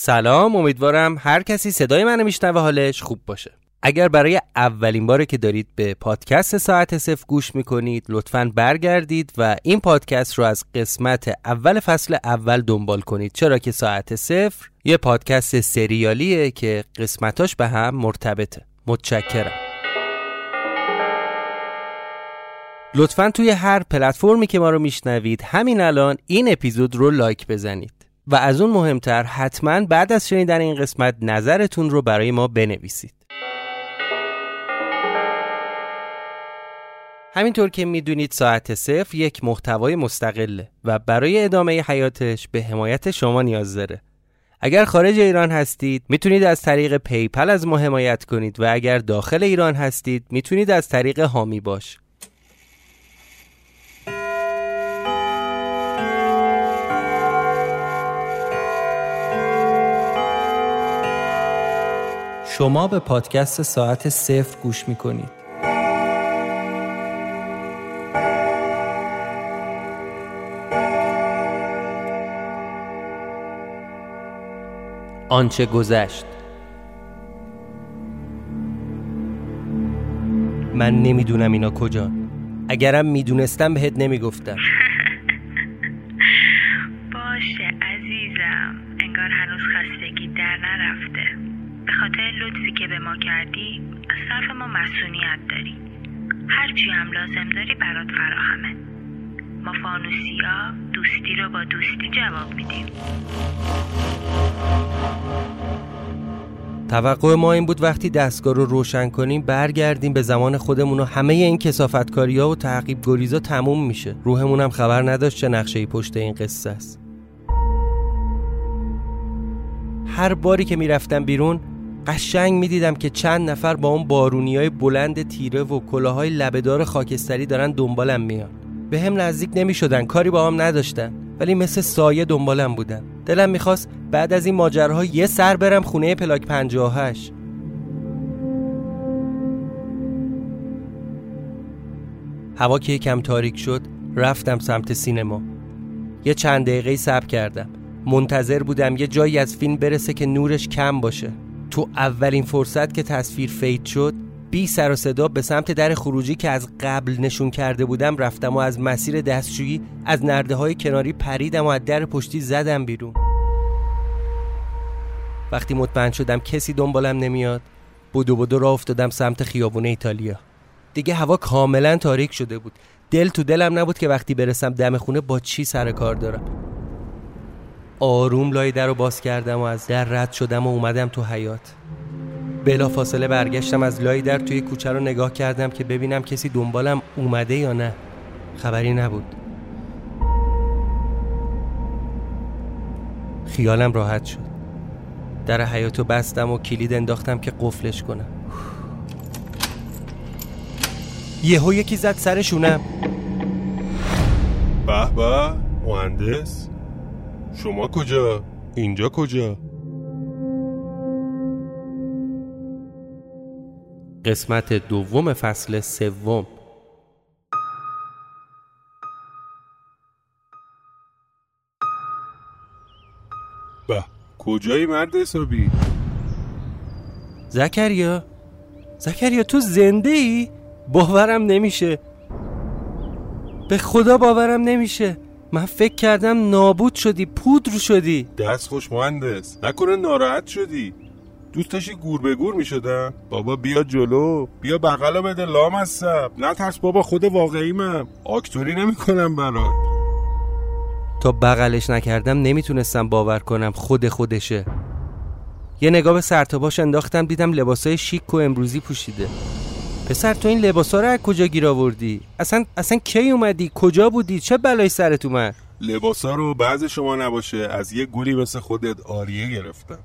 سلام امیدوارم هر کسی صدای منو میشنوه حالش خوب باشه. اگر برای اولین باره که دارید به پادکست ساعت صفر گوش می‌کنید لطفا برگردید و این پادکست رو از قسمت اول فصل اول دنبال کنید. چرا که ساعت صفر یه پادکست سریالیه که قسمتاش به هم مرتبطه. متشکرم. لطفا توی هر پلتفرمی که ما رو میشنوید همین الان این اپیزود رو لایک بزنید. و از اون مهمتر حتما بعد از شنیدن این قسمت نظرتون رو برای ما بنویسید. همینطور که می‌دونید ساعت صفر یک محتوای مستقله و برای ادامه حیاتش به حمایت شما نیاز داره. اگر خارج ایران هستید می‌تونید از طریق پیپل از ما حمایت کنید و اگر داخل ایران هستید می‌تونید از طریق هامی باش. شما به پادکست ساعت صفر گوش می‌کنید. آنچه گذشت. من نمی‌دونم اینا کجا. اگرم می‌دونستم بهت نمی‌گفتم. توقع ما این بود وقتی دستگاه رو روشن کنیم برگردیم به زمان خودمون و همه این کسافتکاری ها و تعقیب گریزا تموم میشه. روحمون هم خبر نداشت چه نقشه پشت این قصه است. هر باری که می‌رفتم بیرون قشنگ می‌دیدم که چند نفر با اون بارونی های بلند تیره و کلاهای لبهدار خاکستری دارن دنبالم میان. به هم نزدیک نمی شدن کاری با هم نداشتن ولی مثل سایه دنبالم بودن. دلم می‌خواست بعد از این ماجراها یه سر برم خونه پلاک 58 هوا که یکم تاریک شد رفتم سمت سینما. یه چند دقیقه صبر کردم. منتظر بودم یه جایی از فیلم برسه که نورش کم باشه. تو اولین فرصت که تصویر فید شد بی سر و صدا به سمت در خروجی که از قبل نشون کرده بودم رفتم و از مسیر دستشویی از نرده های کناری پریدم و از در پشتی زدم بیرون. وقتی مطمئن شدم کسی دنبالم نمیاد بودو بودو را افتادم سمت خیابون ایتالیا. دیگه هوا کاملا تاریک شده بود. دل تو دلم نبود که وقتی برسم دم خونه با چی سر کار دارم. آروم لای در رو باز کردم و از در رد شدم و اومدم تو حیات بلا فاصله برگشتم از لای در توی کوچه رو نگاه کردم که ببینم کسی دنبالم اومده یا نه. خبری نبود. خیالم راحت شد. در حیاتو بستم و کلید انداختم که قفلش کنم. یهو یکی زد سرشونم به به مهندس. شما کجا؟ اینجا کجا؟ قسمت دوم فصل سوم. به. کجایی مرد حسابی؟ زکریا؟ زکریا تو زنده ای؟ باورم نمیشه. به خدا باورم نمیشه. من فکر کردم نابود شدی پودر شدی. دست خوش مهندس. نکنه ناراحت شدی. دوست داشتی گور به گور می شدم بابا بیا جلو. بیا بغلا بده لام هستم نه ترس بابا خود واقعی من آکتوری نمی کنم برات. تا بغلش نکردم نمی‌تونستم باور کنم خود خودشه. یه نگاه به سرتاباش انداختم دیدم لباسای شیک و امروزی پوشیده. پسر تو این لباسا رو از کجا گیر آوردی؟ اصلا اصلا کی اومدی؟ کجا بودی؟ چه بلای سرت اومد؟ لباسا رو بعض شما نباشه از یه گولی مثل خودت آریه گرفتم.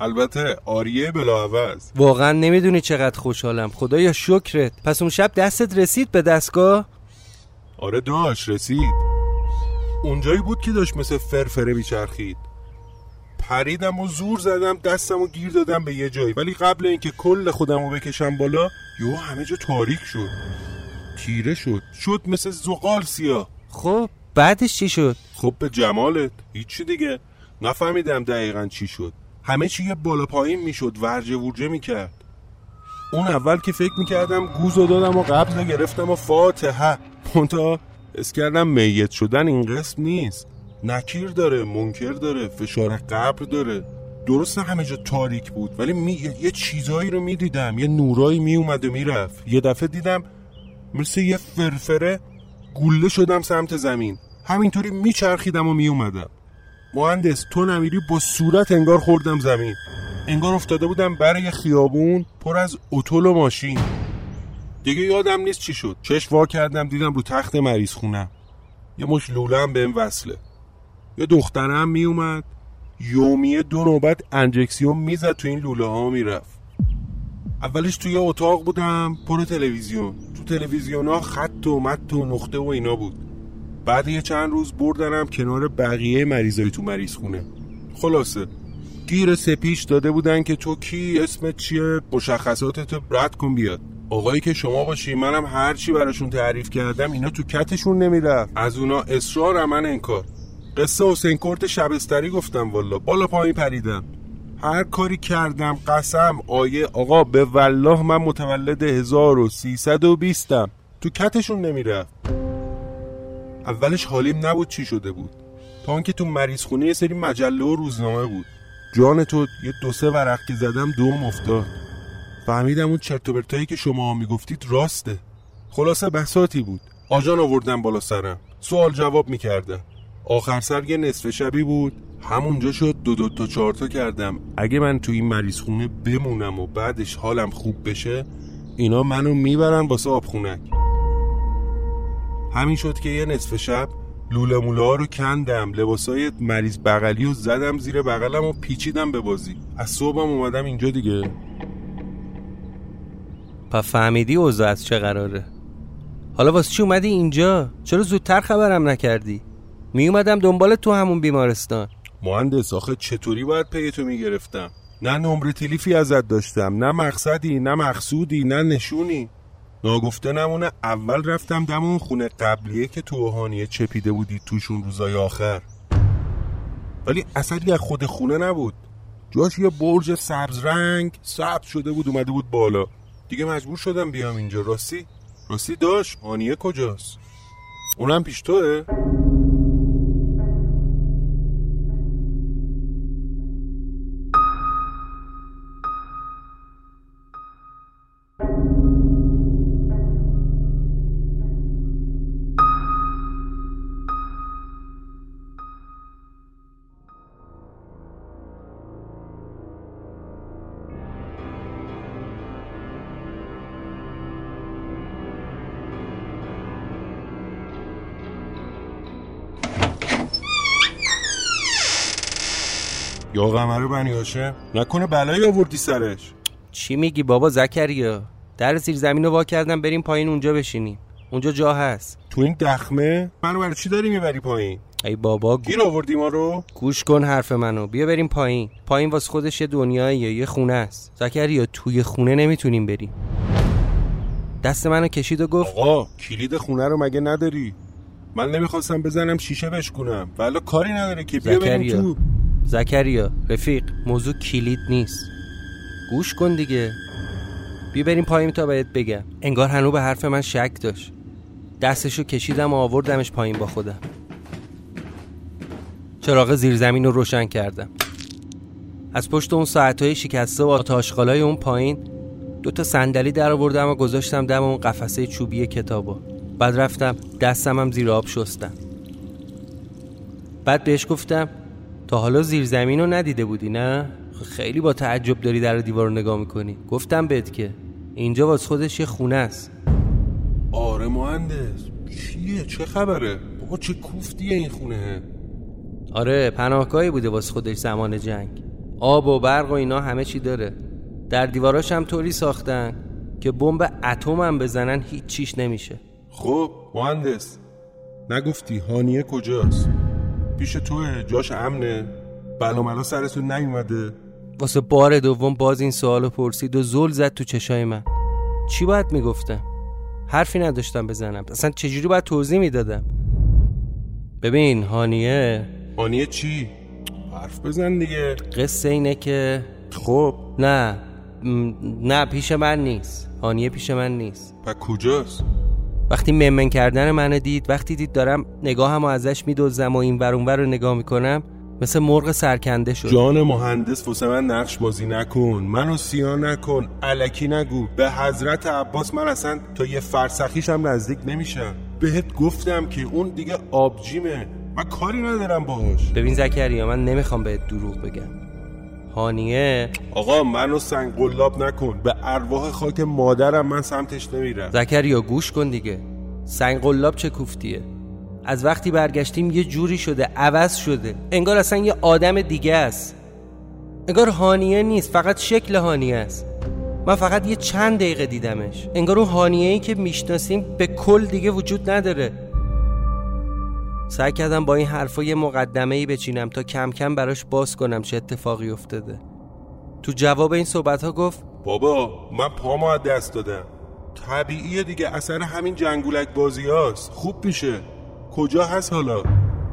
البته آریه بلاعوض واقعا نمی‌دونی چقدر خوشحالم. خدایا شکرت. پس اون شب دستت رسید به دستگاه؟ آره داشت رسید. اونجایی بود که داشت مثل فرفره میچرخید. پریدم و زور زدم دستم و گیر دادم به یه جایی. ولی قبل اینکه کل خودم رو بکشم بالا یو همه جا تاریک شد. تیره شد. شد مثل زغال سیاه. خب بعدش چی شد؟ خب به جمالت. هیچی دیگه. نفهمیدم دقیقا چی شد. همه چی یه بالا پایین می‌شد ورجه ورجه می‌کرد. اون اول که فکر می‌کردم گوز دادم و قبض گرفتم و فاتحه. منتها اس کردم میت شدن این قسم نیست. نکیر داره منکر داره فشار قبر داره. درست همه جا تاریک بود ولی می... یه چیزایی رو می‌دیدم. یه نورایی میومد و می‌رفت یه دفعه دیدم مثل یه فرفره گوله شدم سمت زمین. همینطوری میچرخیدم و میومدم مهندس تو نمیری با صورت انگار خوردم زمین. انگار افتاده بودم برای خیابون پر از اتول و ماشین. دیگه یادم نیست چی شد. چشم وا کردم دیدم رو تخت مریض خونم. یه مش هم بهم وصله. یه دخترم میومد. یومیه دو نوبت انجکسیون می‌زد تو این لوله ها می‌رفت. اولش توی اتاق بودم پر تلویزیون. تو تلویزیون ها خط و مت و نقطه و اینا بود. بعد یه چند روز بردنم کنار بقیه مریضای تو مریض خونه. خلاصه گیر سپیش داده بودن که تو کی اسمت چیه؟ مشخصاتت رد کن بیاد. آقایی که شما باشی منم هر چی براشون تعریف کردم اینا تو کتشون نمی‌رفت. از اونا اصرار من انکار. قصه حسین کرت شبستری گفتم والا. بالا پایین پریدم. هر کاری کردم قسم آیه آقا به والله من متولد 1320 م تو کتشون نمی‌رفت. اولش حالیم نبود چی شده بود. تا آنکه تو مریض خونه یه سری مجله و روزنامه بود. جان تو یه دو سه ورق که زدم دوم افتاد. فهمیدم اون چرت و پرتایی که شما می‌گفتید راسته. خلاصه بساتی بود. آجان آوردم بالا سرم. سوال جواب می‌کردم. آخر سر یه نصف شبی بود. همونجا شد دو دو تا چهار تا کردم. اگه من تو این مریض خونه بمونم و بعدش حالم خوب بشه اینا منو می‌برن واسه آبخونک. همین شد که یه نصف شب لوله موله رو کندم. لباسای مریض بغلی و زدم زیر بغلم و پیچیدم به بازی. از صبحم اومدم اینجا دیگه. پا فهمیدی اوضاع از چه قراره؟ حالا واسه چی اومدی اینجا؟ چرا زودتر خبرم نکردی؟ می اومدم دنبال تو همون بیمارستان. مهندس آخه چطوری باید پی تو می‌گرفتم نه نمره تلیفی ازت داشتم نه مقصدی نه مقصودی نه نشونی. ناگفته نمونه اول رفتم دم اون خونه قبلیه که تو اوهانیه چپیده بودی توشون روزای آخر. ولی اصلی از خود خونه نبود. جاش یه برج سبز رنگ سبز شده بود اومده بود بالا. دیگه مجبور شدم بیام اینجا. راستی؟ راستی داشت. هانیه کجاست؟ اونم پیش توه. یا قمر بنی هاشم؟ نکنه بلایی آوردی سرش. چی میگی بابا زکریا؟ در زیر زمین رو وا کردم بریم پایین اونجا بشینیم. اونجا جا هست. تو این دخمه؟ منو برای چی داری می‌بری پایین؟ ای بابا. گیر آوردی ما رو؟ گوش کن حرف منو. بیا بریم پایین. پایین واسه خودش یه دنیاییه یه خونه است. زکریا توی خونه نمی‌تونیم بریم. دست منو کشید و گفت آقا کلید خونه رو مگه نداری؟ من نمی‌خواستم بزنم شیشه بشکنم ولی کاری نداره که بیا بریم. تو. زکریا رفیق موضوع کلید نیست. گوش کن دیگه. بیا بریم پایین تا بهت بگم. انگار هنو به حرف من شک داشت. دستشو کشیدم و آوردمش پایین با خودم. چراغ زیر زمین رو روشن کردم. از پشت اون ساعتهای شکسته و آتاشقالای اون پایین دو تا صندلی در آوردم و گذاشتم دم اون قفسه چوبی کتابا بعد رفتم دستم هم زیر آب شستم. بعد بهش گفتم تا حالا زیر زمین رو ندیده بودی نه؟ خیلی با تعجب داری در دیوار رو نگاه می‌کنی. گفتم بهت که اینجا واسه خودش یه خونه است. آره مهندس. چیه؟ چه خبره؟ بابا چه کوفتیه این خونه؟ آره پناهگاهی بوده واسه خودش زمان جنگ. آب و برق و اینا همه چی داره. در دیواراش هم طوری ساختن که بمب اتم هم بزنن هیچ چیش نمیشه. خب مهندس. نگفتی هانیه کجاست؟ پیش توه. جاش امنه. بلا ملا سرتون نیومده. واسه بار دوم باز این سوالو پرسید و زل زد تو چشای من. چی باید می‌گفتم؟ حرفی نداشتم بزنم. اصلا چجوری باید توضیح می‌دادم؟ ببین هانیه. هانیه چی؟ حرف بزن دیگه. قصه اینه که خب. نه. م، نه پیش من نیست. هانیه پیش من نیست. و کجاست؟ وقتی ممن کردن منو دید وقتی دید دارم نگاهم ازش میدوزم و این ور اون ور رو نگاه می‌کنم مثل مرغ سرکنده شد جان مهندس واسه من نقش بازی نکن. منو سیاه نکن. علکی نگو. به حضرت عباس من اصلا تا یه فرسخیشم نزدیک نمیشم. بهت گفتم که اون دیگه آبجیمه. من کاری ندارم باهاش. ببین زکریا من نمی‌خوام بهت دروغ بگم. هانیه آقا منو سنگ قلاب نکن. به ارواح خاک مادرم من سمتش نمیرم. زکریا گوش کن دیگه. سنگ قلاب چه کوفتیه؟ از وقتی برگشتیم یه جوری شده عوض شده. انگار اصلا یه آدم دیگه است. انگار هانیه نیست فقط شکل هانیه است. من فقط یه چند دقیقه دیدمش. انگار اون هانیه ای که می‌شناسیم به کل دیگه وجود نداره. سعی کردم با این حرفا یه مقدمه ای بچینم تا کم کم براش باز کنم چه اتفاقی افتاده. تو جواب این صحبت ها گفت بابا من پامو از دست دادم. طبیعیه دیگه اثر همین جنگولک بازی هاست. خوب میشه. کجا هست حالا؟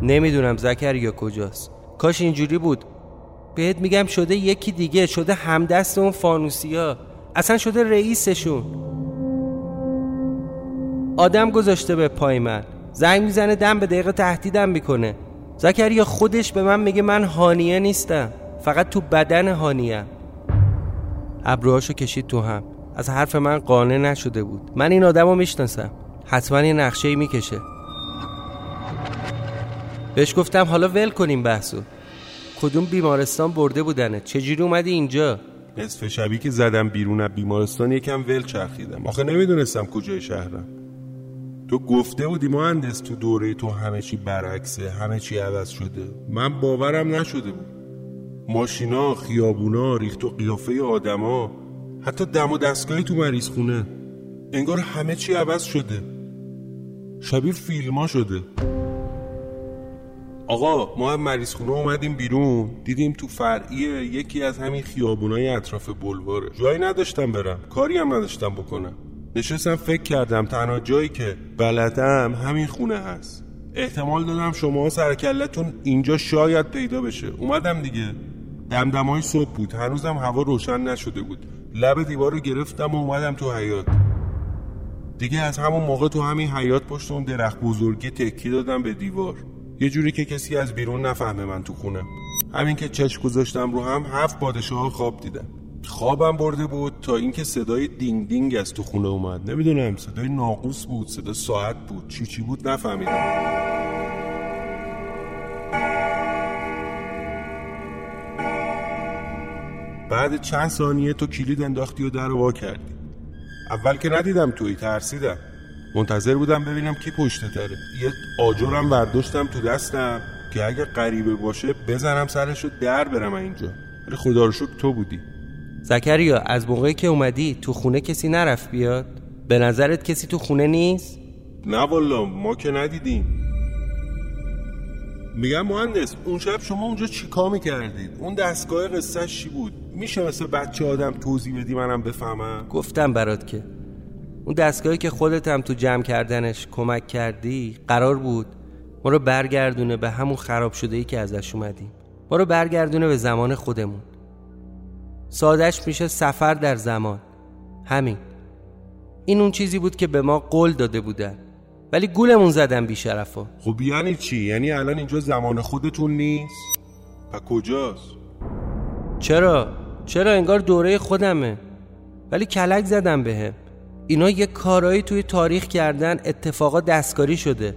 نمی‌دونم زکریا کجاست. کاش اینجوری بود. بهت میگم شده یکی دیگه شده همدست اون فانوسیا. اصلا شده رئیسشون. آدم گذاشته به پای من. زنگ می‌زنه دم به دقیقه تهدیدم می‌کنه. زکریا خودش به من میگه من هانیه نیستم. فقط تو بدن هانیم ابروهاشو کشید تو هم. از حرف من قانع نشده بود. من این آدم رو می‌شناسم. حتما یه نقشه می‌کشه. بهش گفتم حالا ول کنیم بحثو. کدوم بیمارستان برده بودنه؟ چجوری اومدی اینجا؟ نصف شبی که زدم بیرون از بیمارستان یکم ول چرخیدم. آخه نمی‌دونستم کجای شهرم. تو گفته بودی مهندس تو دوره تو همه چی برعکسه همه چی عوض شده. من باورم نشده بود. ماشینا خیابونا ریخت و قیافه آدما حتی دم و دستگاهی تو مریض خونه. انگار همه چی عوض شده. شبیه فیلما شده. آقا ما هم مریض خونه اومدیم بیرون. دیدیم تو فرعیه یکی از همین خیابونای اطراف بلواره. جایی نداشتم برم. کاری هم نداشتم بکنم. نشستم فکر کردم تنها جایی که بلدم همین خونه هست. احتمال دادم شما سرکلتون اینجا شاید پیدا بشه. اومدم دیگه. دمدمای صبح بود. هنوزم هوا روشن نشده بود. لب دیوار رو گرفتم و اومدم تو حیات دیگه از همون موقع تو همین حیات پشت اون درخت بزرگی تکی دادم به دیوار. یه جوری که کسی از بیرون نفهمه من تو خونه همین که چشم گذاشتم رو هم هفت پادشاه خواب دیدم. خوابم برده بود تا اینکه صدای دینگ دینگ از تو خونه اومد. نمی‌دونم صدای ناقوس بود صدا ساعت بود. چی چی بود؟ نفهمیدم. بعد چند ثانیه تو کلید انداختی و در وا کردی. اول که ندیدم توی ترسیدم. منتظر بودم ببینم کی پشت تره یه آجرم برداشتم تو دستم که اگه غریبه باشه بزنم سرش رو در برم اینجا. ولی خدا رو شکر تو بودی. زکریا از موقعی که اومدی تو خونه کسی نرفت بیاد؟ به نظرت کسی تو خونه نیست؟ نه والا ما که ندیدیم. میگم مهندس اون شب شما اونجا چیکار می‌کردید؟ اون دستگاه قصه چی بود؟ میشه مثل بچه آدم توضیح بدی منم بفهمم؟ گفتم برات که. اون دستگاهی که خودت هم تو جمع کردنش کمک کردی قرار بود ما رو برگردونه به همون خراب شده ای که ازش اومدیم. ما رو برگردونه به زمان خودمون. سادش میشه سفر در زمان. همین. این اون چیزی بود که به ما قول داده بودن. ولی گولمون زدن بیشرفا خب یعنی چی؟ یعنی الان اینجا زمان خودتون نیست؟ و کجاست؟ چرا؟ چرا انگار دوره خودمه. ولی کلک زدم بهم. اینا یه کارایی توی تاریخ کردن اتفاقا دستکاری شده.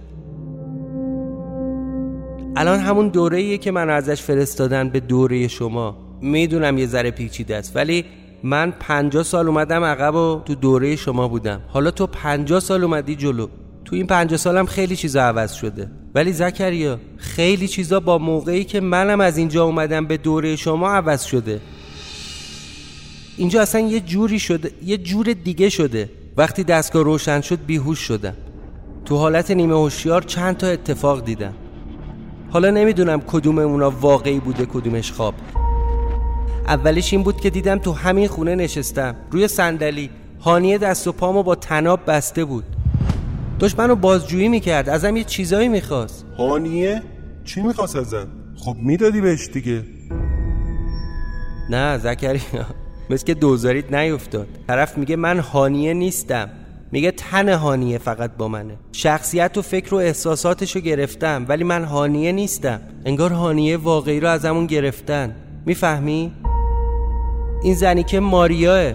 الان همون دوره که من ازش فرستادن به دوره شما. می‌دونم یه ذره پیچیده است ولی من پنجاه سال اومدم عقب و تو دوره شما بودم. حالا تو پنجاه سال اومدی جلو. تو این پنجاه سالم خیلی چیزا عوض شده. ولی زکریا خیلی چیزا با موقعی که منم از اینجا اومدم به دوره شما عوض شده. اینجا اصلا یه جوری شده یه جور دیگه شده. وقتی دستگاه روشن شد بیهوش شدم. تو حالت نیمه هوشیار چند تا اتفاق دیدم. حالا نمی‌دونم کدوم اونا واقعی بوده کدومش خواب. اولش این بود که دیدم تو همین خونه نشستم. روی صندلی. هانیه دست و پامو با تناب بسته بود. داشت منو بازجویی می‌کرد. ازم یه چیزایی می‌خواست. هانیه؟ چی می‌خواست ازن خب می‌دادی بهش دیگه. نه زکریا. مثل که دوزاریت نیفتاد. طرف میگه من هانیه نیستم. میگه تن هانیه فقط با منه. شخصیت و فکر و احساساتشو گرفتم ولی من هانیه نیستم. انگار هانیه واقعی رو از همون گرفتن. می‌فهمی؟ این زنی که ماریاه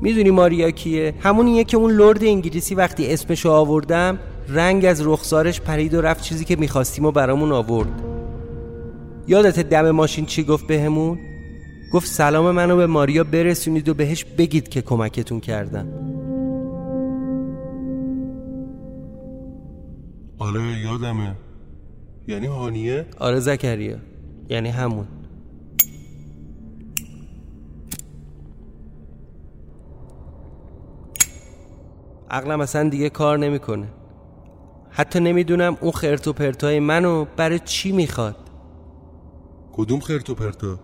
می‌دونی ماریا کیه؟ همونیه که اون لرد انگلیسی وقتی اسمشو آوردم رنگ از رخسارش پرید و رفت چیزی که می‌خواستیم و برامون آورد یادت دم ماشین چی گفت بهمون؟ گفت سلام منو به ماریا برسونید و بهش بگید که کمکتون کردم آره یادمه یعنی هانیه؟ آره زکریا یعنی همون عقلم اصلا دیگه کار نمی‌کنه. حتی نمی‌دونم اون خرت و پرتای منو برای چی می‌خواد. کدوم خرت و پرتا؟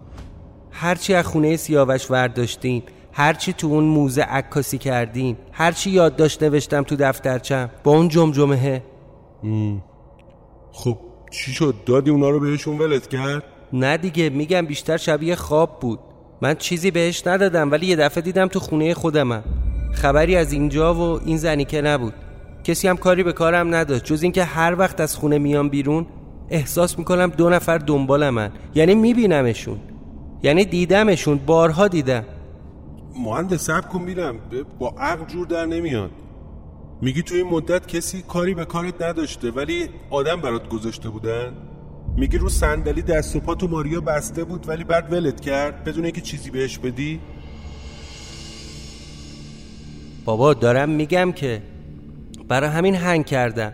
هرچی از خونه سیاوش ورداشتیم هرچی تو اون موزه عکاسی کردیم هرچی یادداشت نوشتم تو دفترچم با اون جمجمه خب چی شد؟ دادی اونا رو بهشون ولت کرد؟ نه دیگه میگم بیشتر شبیه خواب بود. من چیزی بهش ندادم ولی یه دفعه دیدم تو خونه خودمم. خبری از اینجا و این زنی که نبود. کسی هم کاری به کارم نداشت. جز اینکه هر وقت از خونه میام بیرون احساس می‌کنم دو نفر دنبالمن یعنی میبینمشون. یعنی دیدمشون. بارها دیدم. مهندس سب کن میرم. با عقل جور در نمیاد. میگی تو این مدت کسی کاری به کارت نداشته ولی آدم برات گذاشته بودن؟ میگی رو صندلی دست و پا تو ماریا بسته بود ولی بعد ولت کرد؟ بدون اینکه چیزی بهش بدی؟ بابا دارم میگم که برای همین هنگ کردم.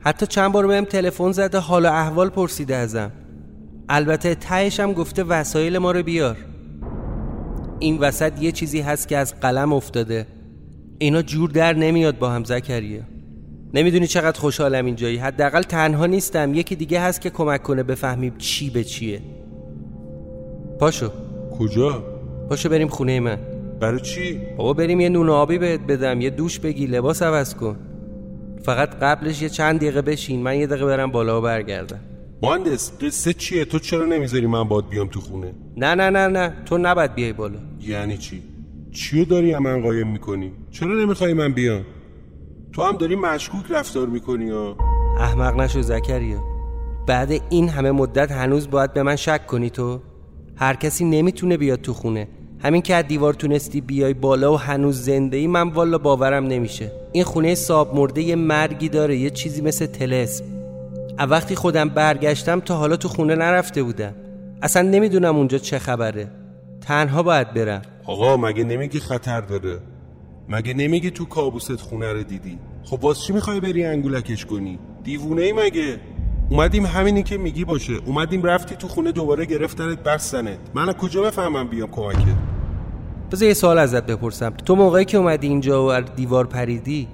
حتی چند بار بهم تلفن زده حال و احوال پرسیده ازم. البته تهش هم گفته وسایل ما رو بیار. این وسط یه چیزی هست که از قلم افتاده. اینا جور در نمیاد با هم زکریه نمی‌دونی چقدر خوشحالم اینجایی. حداقل تنها نیستم. یکی دیگه هست که کمک کنه بفهمیم چی به چیه. پاشو. کجا؟ پاشو بریم خونه من. برای چی؟ بابا بریم یه نون آبی بهت بدم یه دوش بگی لباس عوض کن. فقط قبلش یه چند دقیقه بشین من یه دقیقه برم بالا و برگردم. مهندس قصه چیه؟ تو چرا نمی‌ذاری من باد بیام تو خونه؟ نه نه نه نه تو نباید بیای بالا. یعنی چی؟ چیو داری من قایم می‌کنی؟ چرا نمی‌خوای من بیام؟ تو هم داری مشکوک رفتار می‌کنی یا احمق نشو زکریا. بعد این همه مدت هنوز باید به من شک کنی تو. هر کسی نمی‌تونه بیاد تو خونه. همین که از دیوار تونستی بیای بالا و هنوز زنده ای من والا باورم نمیشه. این خونه ساب مرده یه مرگی داره یه چیزی مثل تلسم. وقتی خودم برگشتم تا حالا تو خونه نرفته بودم. اصلا نمی‌دونم اونجا چه خبره. تنها باید برم. آقا مگه نمیگی خطر داره؟ مگه نمیگی تو کابوست خونه رو دیدی؟ خب واسه چی می‌خوای بری انگولکش کنی؟ دیوونه ای مگه؟ اومدیم همینی که میگی باشه. اومدیم رفتی تو خونه دوباره گرفتنت بستنت. من از کجا بفهمم بیام کمکت؟ بذار یه سوال ازت بپرسم. تو موقعی که اومدی اینجا و دیوار پریدی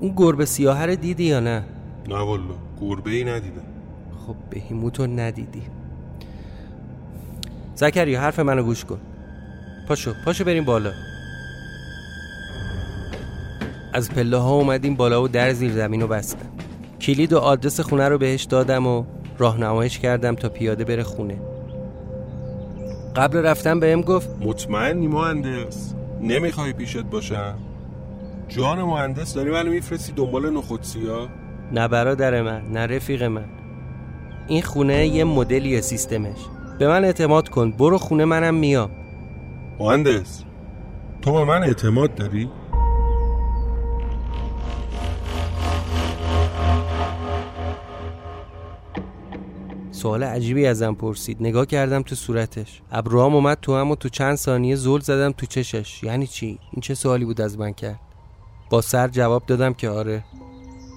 اون گربه سیاه رو دیدی یا نه؟ نه والا گربه ای ندیدم. خب بهیموتو ندیدی. زکریا حرف منو گوش کن. پاشو پاشو بریم بالا. از پله ها اومدیم بالا و در زیر زمین رو بستم کلید و آدرس خونه رو بهش دادم و راهنمایش کردم تا پیاده بره خونه. قبل رفتن بهم گفت مطمئنی مهندس. نمی‌خوای پیشت باشم؟ جان مهندس داری منو میفرستی دنبال نخودسی ها نه برادر من نه رفیق من. این خونه یه مدلی سیستمش. به من اعتماد کن برو خونه منم میام. مهندس تو به من اعتماد داری؟ سوال عجیبی ازم پرسید. نگاه کردم تو صورتش. ابروام اومد تو هم و تو چند ثانیه زل زدم تو چشش. یعنی چی؟ این چه سوالی بود از من کرد؟ با سر جواب دادم که آره.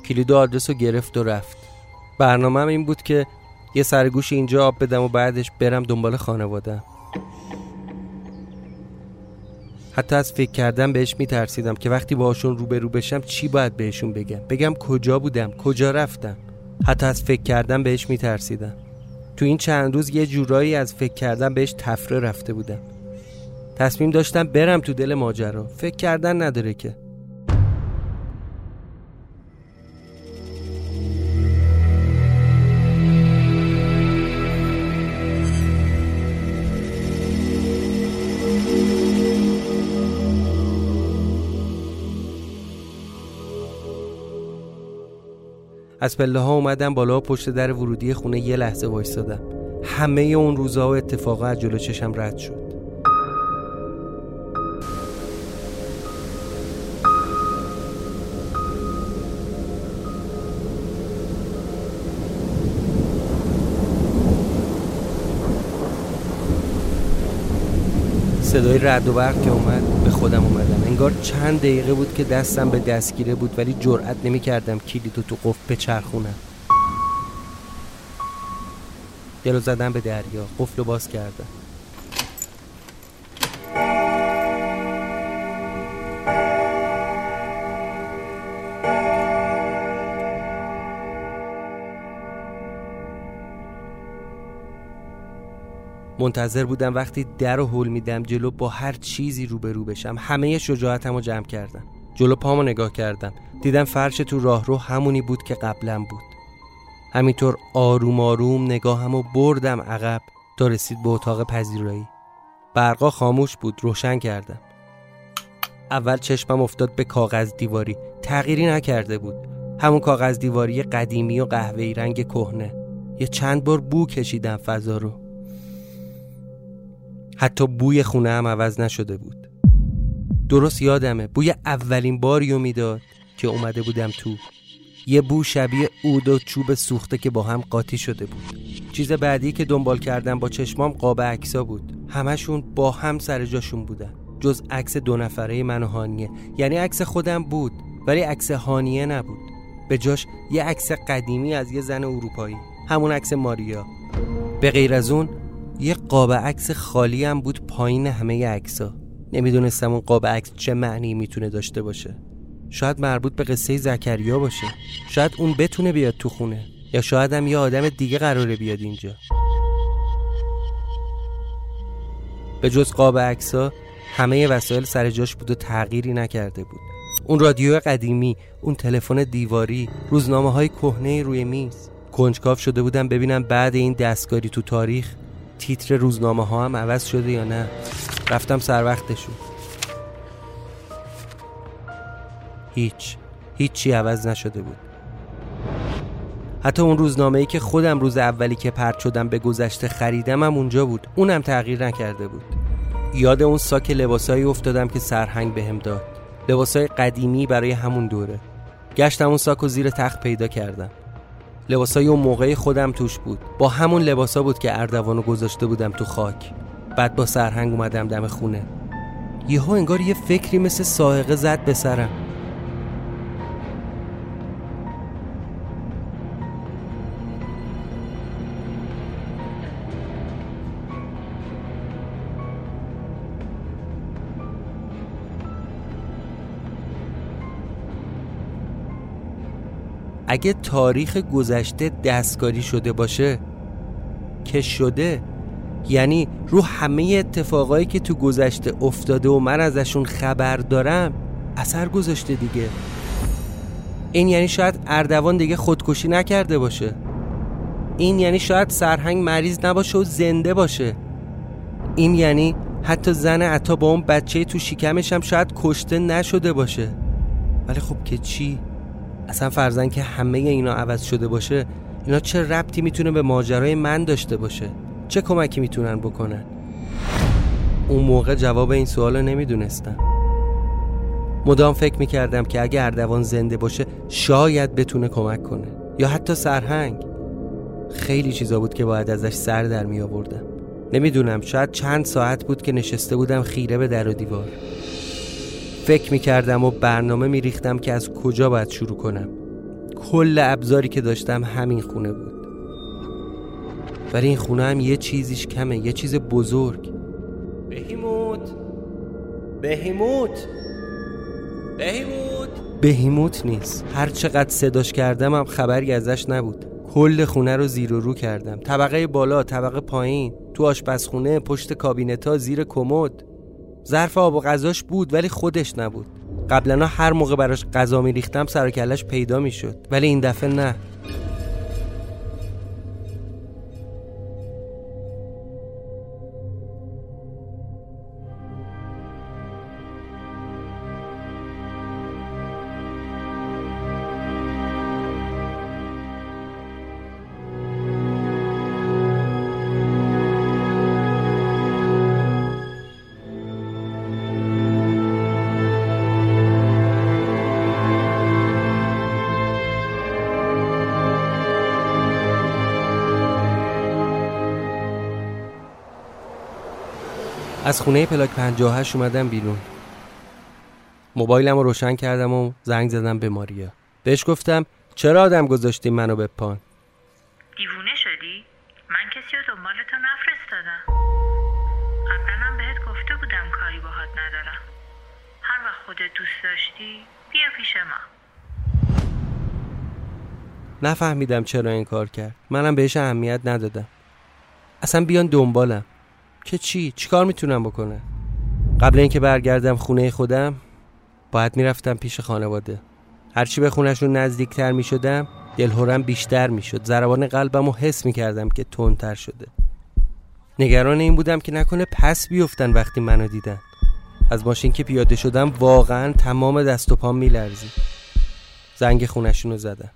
کلید و آدرس رو گرفت و رفت. برنامه این بود که یه سرگوش اینجا آب بدم و بعدش برم دنبال خانوادم. حتی از فکر کردم بهش میترسیدم که وقتی باشون روبرو بشم چی باید بهشون بگم؟ بگم کجا بودم؟ کجا رفتم؟ حتی از فکر کردم بهش میترسیدم. تو این چند روز یه جورایی از فکر کردم بهش تفره رفته بودم. تصمیم داشتم برم تو دل ماجرا. فکر کردن نداره که. از پله ها اومدم بالا پشت در ورودی خونه یه لحظه وایستادم. همه اون روزها و اتفاقا از جلو چشم رد شد. صدای رد و برق که اومد. خودم اومدم. انگار چند دقیقه بود که دستم به دستگیره بود ولی جرأت نمی کردم کلیدو تو قفل بچرخونم. دلو زدم به دریا قفل رو باز کردم. منتظر بودم وقتی در و هول میدم جلو با هر چیزی روبرو بشم. همه شجاعتم رو جمع کردم. جلو پامو نگاه کردم. دیدم فرش تو راهرو همونی بود که قبلا بود. همینطور آروم آروم نگاهم و بردم عقب تا رسید به اتاق پذیرایی. برقا خاموش بود روشن کردم. اول چشمم افتاد به کاغذ دیواری. تغییری نکرده بود. همون کاغذ دیواری قدیمی و قهوه‌ای رنگ کهنه. یه چند بار بو کشیدم فضا رو. حتی بوی خونه هم عوض نشده بود. درست یادمه بوی اولین باریو می‌داد که اومده بودم تو. یه بو شبیه اود و چوب سوخته که با هم قاطی شده بود. چیز بعدی که دنبال کردم با چشمام قاب عکسا بود. همشون با هم سر جاشون بودن. جز عکس دو نفره من و هانیه. یعنی عکس خودم بود ولی عکس هانیه نبود. به جاش یه عکس قدیمی از یه زن اروپایی. همون عکس ماریا. به غیر از اون یه قاب عکس خالی هم بود پایین همه عکسا نمی‌دونستم اون قاب عکس چه معنی می‌تونه داشته باشه. شاید مربوط به قصه زکریا باشه. شاید اون بتونه بیاد تو خونه. یا شاید هم یه آدم دیگه قراره بیاد اینجا. به جز قاب عکسا همه وسایل سر جاش بود و تغییری نکرده بود. اون رادیو قدیمی اون تلفن دیواری روزنامه های کهنه روی میز. کنجکاف شده بودم ببینم بعد این دستکاری تو تاریخ تیتر روزنامه ها هم عوض شده یا نه؟ رفتم سر وقتشون. هیچ. هیچی عوض نشده بود. حتی اون روزنامه ای که خودم روز اولی که پرت شدم به گذشته خریدم هم اونجا بود. اونم تغییر نکرده بود. یاد اون ساک لباسایی افتادم که سرهنگ بهم داد. لباسای قدیمی برای همون دوره. گشتم اون ساک و زیر تخت پیدا کردم. لباسای اون موقعی خودم توش بود. با همون لباسا بود که اردوانو گذاشته بودم تو خاک. بعد با سرهنگ اومدم دم خونه. یهو انگار یه فکری مثل سائقه زد به سرم. اگه تاریخ گذشته دستکاری شده باشه که شده یعنی رو همه اتفاقایی که تو گذشته افتاده و من ازشون خبر دارم اثر گذاشته دیگه. این یعنی شاید اردوان دیگه خودکشی نکرده باشه. این یعنی شاید سرهنگ مریض نباشه و زنده باشه. این یعنی حتی زن عطا با اون بچه تو شکمش هم شاید کشته نشده باشه. ولی خب که چی؟ اصلا فرزن که همه اینا عوض شده باشه اینا چه ربطی می‌تونه به ماجرای من داشته باشه؟ چه کمکی می‌تونن بکنن؟ اون موقع جواب این سوال نمی‌دونستم. مدام فکر می‌کردم که اگه اردوان زنده باشه شاید بتونه کمک کنه. یا حتی سرهنگ. خیلی چیزا بود که باید ازش سر در می آوردم نمی‌دونم شاید چند ساعت بود که نشسته بودم خیره به در و دیوار. فکر می‌کردم و برنامه میریختم که از کجا باید شروع کنم. کل ابزاری که داشتم همین خونه بود. ولی این خونه هم یه چیزیش کمه یه چیز بزرگ. بهیموت بهیموت بهیموت. بهیموت نیست. هر چقدر صداش کردم هم خبری ازش نبود. کل خونه رو زیر و رو کردم. طبقه بالا طبقه پایین تو آشپزخونه پشت کابینتا زیر کمد. ظرف آب و غذاش بود ولی خودش نبود. قبلا هر موقع براش غذا میریختم سر کلش پیدا می‌شد. ولی این دفعه نه. از خونه پلاک 58 اومدم بیرون. موبایلم رو روشن کردم و زنگ زدم به ماریا. بهش گفتم چرا آدم گذاشتی منو به پان؟ دیوونه شدی؟ من کسی رو دنبال تو نفرستادم. قبلا بهت گفته بودم کاری باهات ندارم. هر وقت خودت دوست داشتی بیا پیش ما. نفهمیدم چرا این کار کرد. منم بهش اهمیت ندادم. اصلا بیان دنبالم. که چی؟ چیکار می‌تونم بکنه قبل اینکه برگردم خونه خودم باید می‌رفتم پیش خانواده. هرچی به خونشون نزدیکتر می‌شدم دلهورم بیشتر می‌شد. ضربان قلبم رو حس می‌کردم که تندتر شده. نگران این بودم که نکنه پس بیفتن وقتی منو دیدن. از ماشین که پیاده شدم واقعا تمام دست و پام میلرزید. زنگ خونشون رو زدم.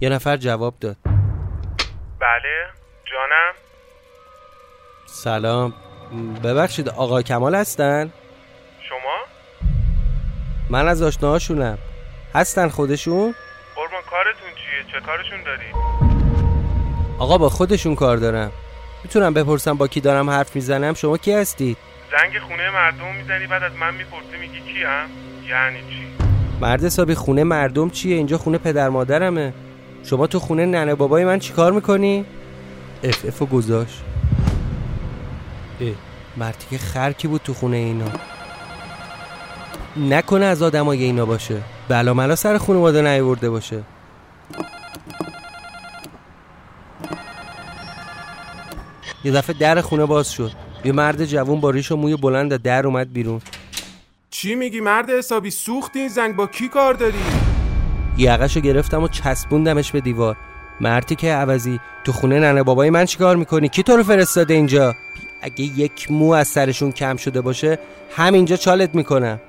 یه نفر جواب داد. بله جانم. سلام. ببخشید آقا کمال هستن؟ شما؟ من از آشناهاشونم. هستن خودشون؟ قربان کارتون چیه؟ چه کارشون داری آقا با خودشون کار دارم. می‌تونم بپرسم با کی دارم حرف می‌زنم؟ شما کی هستید؟ زنگ خونه مردم می‌زنی بعد از من می‌پرسی میگی کیم؟ یعنی چی؟ مرد حسابی خونه مردم چیه؟ اینجا خونه پدر مادرمه. شما تو خونه ننه بابای من چیکار می‌کنی؟ اف افو گذاشت. اه مردی که خرکی بود تو خونه اینا. نکنه از آدمای اینا باشه. بلا ملا سر خانواده نیورده باشه. یه دفعه در خونه باز شد. یه مرد جوون با ریش و موی بلند از در اومد بیرون. چی میگی مرد حسابی؟ سوختی این زنگ. با کی کار داری؟ یقشو گرفتم و چسبوندمش به دیوار. مرتی که عوضی تو خونه ننه بابای من چیکار می‌کنی؟ کی تو رو فرستاده اینجا؟ اگه یک مو از سرشون کم شده باشه همینجا چالت می‌کنم.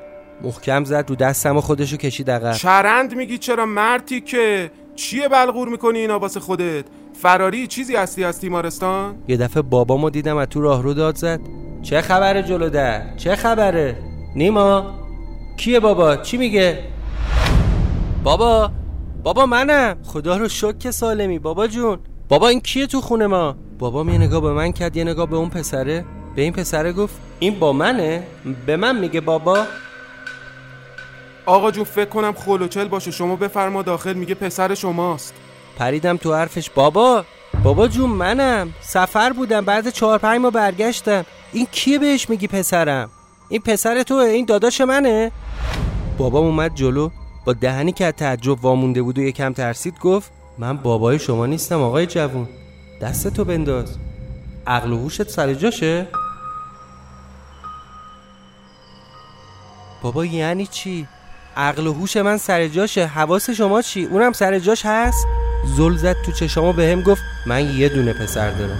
محکم زد رو دستم و خودشو کشید عقب. چرند میگی چرا مرتی که چیه بلغور می‌کنی اینا واسه خودت؟ فراری چیزی هستی از تیمارستان؟ یه دفعه بابامو دیدم از تو راهرو داد زد. چه خبره جلو در؟ چه خبره؟ نیما؟ کیه بابا؟ چی میگه؟ بابا بابا منم. خدا رو شک سالمی. بابا جون. بابا این کیه تو خونه ما؟ بابام یه نگاه به من کرد یه نگاه به اون پسره. به این پسره گفت این با منه؟ به من میگه بابا. آقا جون فکر کنم خلوچل باشه. شما بفرما داخل میگه پسر شماست. پریدم تو حرفش. بابا بابا جون منم. سفر بودم بعد چهار پنج ماه برگشتم. این کیه بهش میگی پسرم؟ این پسر توه این داداش منه. بابام اومد جلو. با دهنی که از تعجب وامونده بود و یکم ترسید گفت من بابای شما نیستم آقای جوون. دست تو بنداز. عقل و هوشت سر جاشه؟ بابا یعنی چی؟ عقل و هوش من سر جاشه. حواس شما چی؟ اونم سر جاش هست؟ زل زد تو چشامو به هم گفت من یه دونه پسر دارم.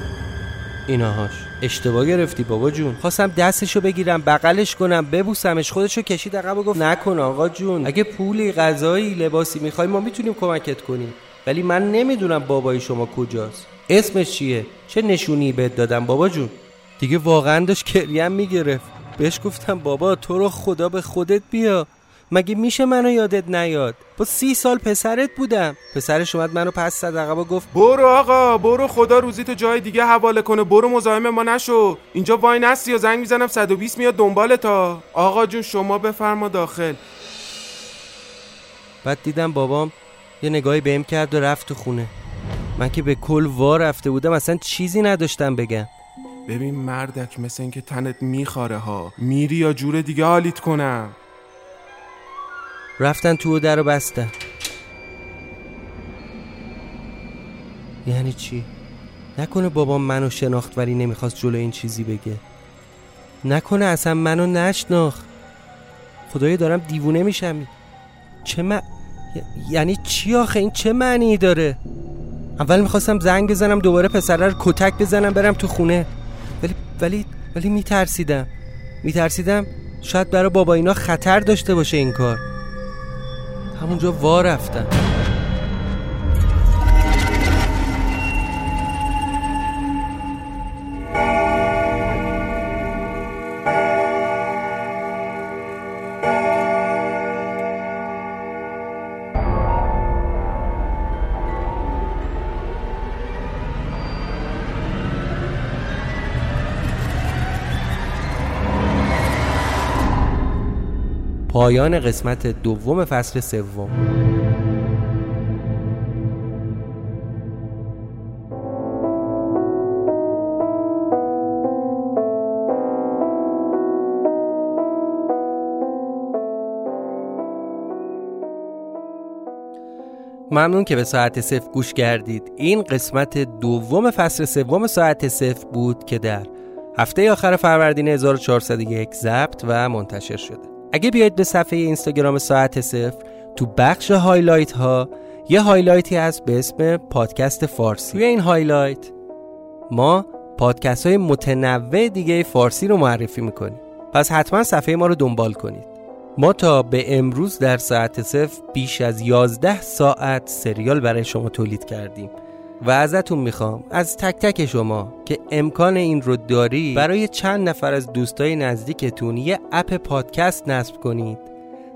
ایناهاش. اشتباه گرفتی بابا جون. خواستم دستشو بگیرم بغلش کنم ببوسمش. خودشو کشید عقب و گفت نکن آقا جون. اگه پولی غذایی لباسی می‌خوای ما می‌تونیم کمکت کنیم. ولی من نمی‌دونم بابای شما کجاست. اسمش چیه؟ چه نشونی بهت دادم بابا جون؟ دیگه واقعا داشت کریم می‌گرفت. بهش گفتم بابا تو رو خدا به خودت بیا. مگه میشه منو یادت نیاد؟ با سی سال پسرت بودم. پسرش اومد منو پس زد عقب و گفت برو آقا برو خدا روزی تو جای دیگه حواله کنه. برو مزاحم ما نشو. اینجا وای نستی یا زنگ می‌زنم 120 میاد دنبال تا. آقا جون شما بفرما داخل. بعد دیدم بابام یه نگاهی بهم کرد و رفت تو خونه. من که به کل وا رفته بودم اصلا چیزی نداشتم بگم. ببین مردک مثل اینکه تنت میخاره ها. میری یا جور دیگه حالیت کنم. رفتن تو در رو بستن. یعنی چی؟ نکنه بابام منو شناخت ولی نمی‌خواست جلو این چیزی بگه. نکنه اصلا منو نشناخت. خدایا دارم دیوونه میشم. چه م... یعنی چی آخه؟ این چه معنی داره؟ اول می‌خواستم زنگ بزنم دوباره پسره رو کتک بزنم برم تو خونه. ولی ولی ولی میترسیدم. میترسیدم شاید برای بابا اینا خطر داشته باشه این کار. همونجا وا رفتم پایان قسمت دوم فصل سوم. ممنون که به ساعت صفر گوش کردید. این قسمت دوم فصل سوم ساعت صفر بود که در هفته آخر فروردین 1401 ضبط و منتشر شده. اگه بیاید به صفحه اینستاگرام ساعت صفر تو بخش highlight ها یه highlight ی هست به اسم پادکست فارسی. توی این highlight ما پادکست های متنوع دیگه فارسی رو معرفی می‌کنیم. پس حتما صفحه ما رو دنبال کنید. ما تا به امروز در ساعت صفر بیش از 11 ساعت سریال برای شما تولید کردیم. و ازتون می‌خوام. از تک تک شما که امکان این رو دارید برای چند نفر از دوستای نزدیکتون یه app پادکست نصب کنید.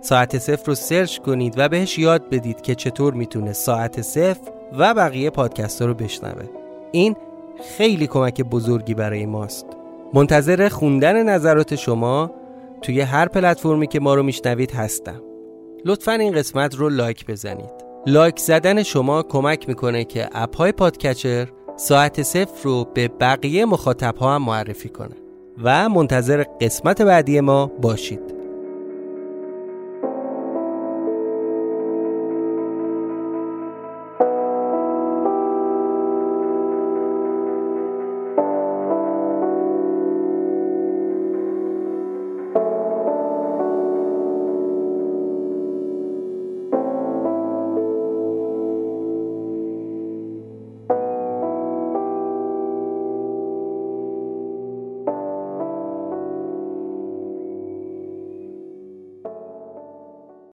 ساعت صفر رو search کنید و بهش یاد بدید که چطور می‌تونه ساعت صفر و بقیه پادکست رو بشنوه. این خیلی کمک بزرگی برای ماست. منتظر خوندن نظرات شما توی هر پلتفرمی که ما رو میشنوید هستم. لطفا این قسمت رو like بزنید. like زدن شما کمک می‌کنه که app های podcatcher ساعت صفر رو به بقیه مخاطب ها هم معرفی کنه. و منتظر قسمت بعدی ما باشید.